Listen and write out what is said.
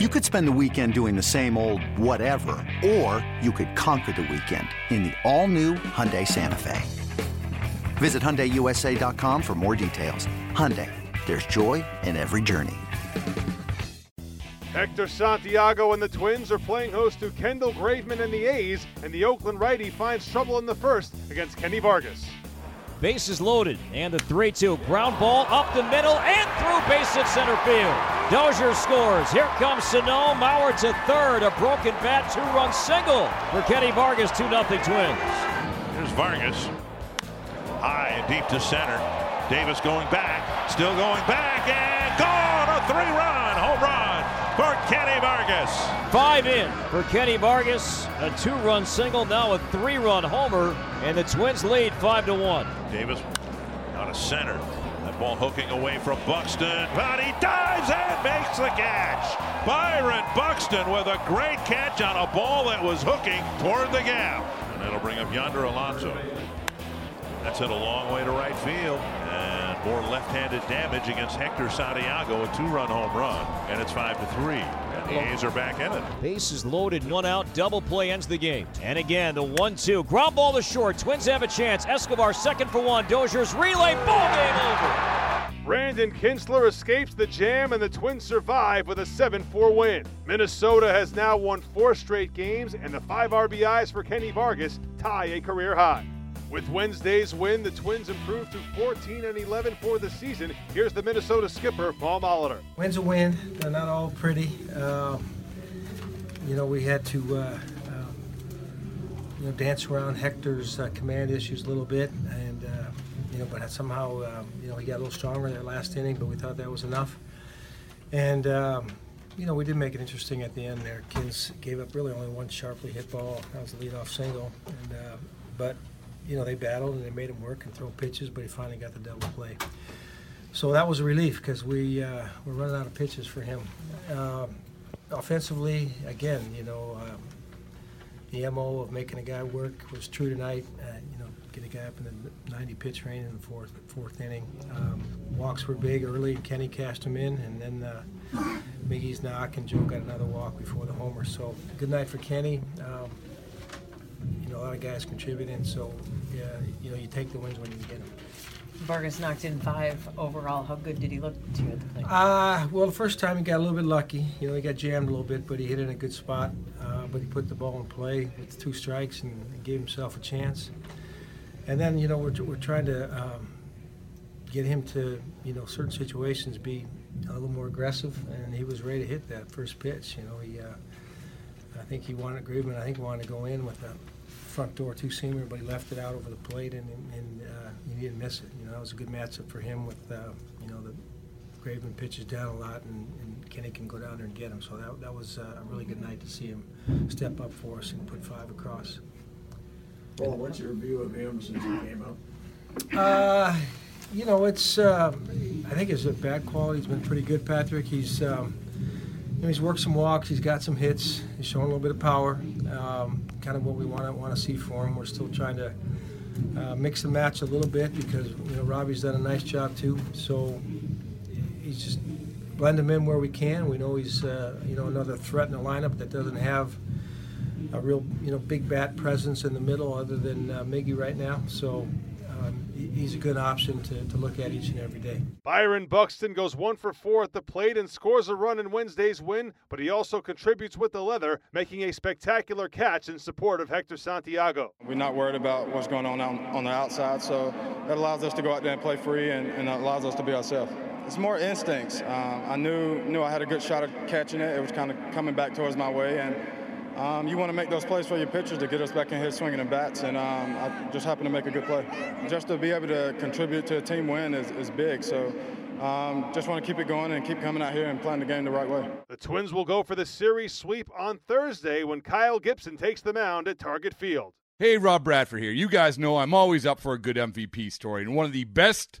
You could spend the weekend doing the same old whatever, or you could conquer the weekend in the all-new Hyundai Santa Fe. Visit HyundaiUSA.com for more details. Hyundai, there's joy in every journey. Hector Santiago and the Twins are playing host to Kendall Graveman and the A's, and the Oakland righty finds trouble in the first against Kenny Vargas. Bases loaded, and the 3 2 ground ball up the middle and through base at center field. Dozier scores. Here comes Sano. Mauer to third. A broken bat, two run single for Kenny Vargas, 2 0 Twins. Here's Vargas. High and deep to center. Davis going back, still going back, and gone! A three run home run for Kenny Vargas. Five in for Kenny Vargas. A two run single, now a three run homer, and the Twins lead 5 to 1. Davis out of center. Ball hooking away from Buxton, but he dives and makes the catch. Byron Buxton with a great catch on a ball that was hooking toward the gap. And that'll bring up Yonder Alonso. That's hit a long way to right field. And more left-handed damage against Hector Santiago, a two-run home run. And it's five to three. And the A's are back in it. Bases loaded, one out, double play ends the game. And again, the one-two. Ground ball to short. Twins have a chance. Escobar second for one. Dozier's relay. Ball game over. Brandon Kintzler escapes the jam and the Twins survive with a 7-4 win. Minnesota has now won four straight games and the five RBIs for Kenny Vargas tie a career high. With Wednesday's win, the Twins improved to 14 and 11 for the season. Here's the Minnesota skipper, Paul Molitor. Win's a win. They're not all pretty. Uh, you know, we had to, uh, uh, you know, dance around Hector's uh, command issues a little bit, and uh, you know, but somehow, um, you know, he got a little stronger in that last inning, but we thought that was enough. And um, you know, we did make it interesting at the end there. Kins gave up really only one sharply hit ball. That was the leadoff single, and uh, but you know, they battled and they made him work and throw pitches, but he finally got the double play. So that was a relief because we uh, were running out of pitches for him. Uh, offensively, again, you know, um, the mo of making a guy work was true tonight. Uh, you know, get a guy up in the 90 pitch range in the fourth fourth inning. Um, walks were big early. Kenny cashed them in, and then uh, Miggy's knock and Joe got another walk before the homer. So good night for Kenny. Um, you know, a lot of guys contributing. So, yeah, you know, you take the wins when you get them. Vargas knocked in five overall. How good did he look to you at the plate? Uh, well, the first time he got a little bit lucky. You know, he got jammed a little bit, but he hit in a good spot. Uh, but he put the ball in play with two strikes and gave himself a chance. And then, you know, we're, we're trying to um, get him to, you know, certain situations be a little more aggressive, and he was ready to hit that first pitch. You know, he, uh, I think he wanted Graveman. I think he wanted to go in with a front door two seamer, but he left it out over the plate, and, and uh, he didn't miss it. You know, that was a good matchup for him with, uh, you know, the Graveman pitches down a lot, and, and Kenny can go down there and get him. So that, that was uh, a really good night to see him step up for us and put five across. Well, what's your view of him since he came up? Uh, you know, it's. Uh, I think his bat quality has been pretty good, Patrick. He's. Um, you know, he's worked some walks. He's got some hits. He's showing a little bit of power. Um, kind of what we want to want to see for him. We're still trying to uh, mix and match a little bit because you know Robbie's done a nice job too. So he's just blend him in where we can. We know he's uh, you know another threat in the lineup that doesn't have a real you know big bat presence in the middle other than uh, Miggy right now. So um, he's a good option to, to look at each and every day. Byron Buxton goes one for four at the plate and scores a run in Wednesday's win, but he also contributes with the leather, making a spectacular catch in support of Hector Santiago. We're not worried about what's going on on the outside, so that allows us to go out there and play free and, and allows us to be ourselves. It's more instincts. Um, I knew knew I had a good shot at catching it. It was kind of coming back towards my way, and um, you want to make those plays for your pitchers to get us back in here swinging and bats, and um, I just happened to make a good play. Just to be able to contribute to a team win is, is big, so um, just want to keep it going and keep coming out here and playing the game the right way. The Twins will go for the series sweep on Thursday when Kyle Gibson takes the mound at Target Field. Hey, Rob Bradford here. You guys know I'm always up for a good MVP story, and one of the best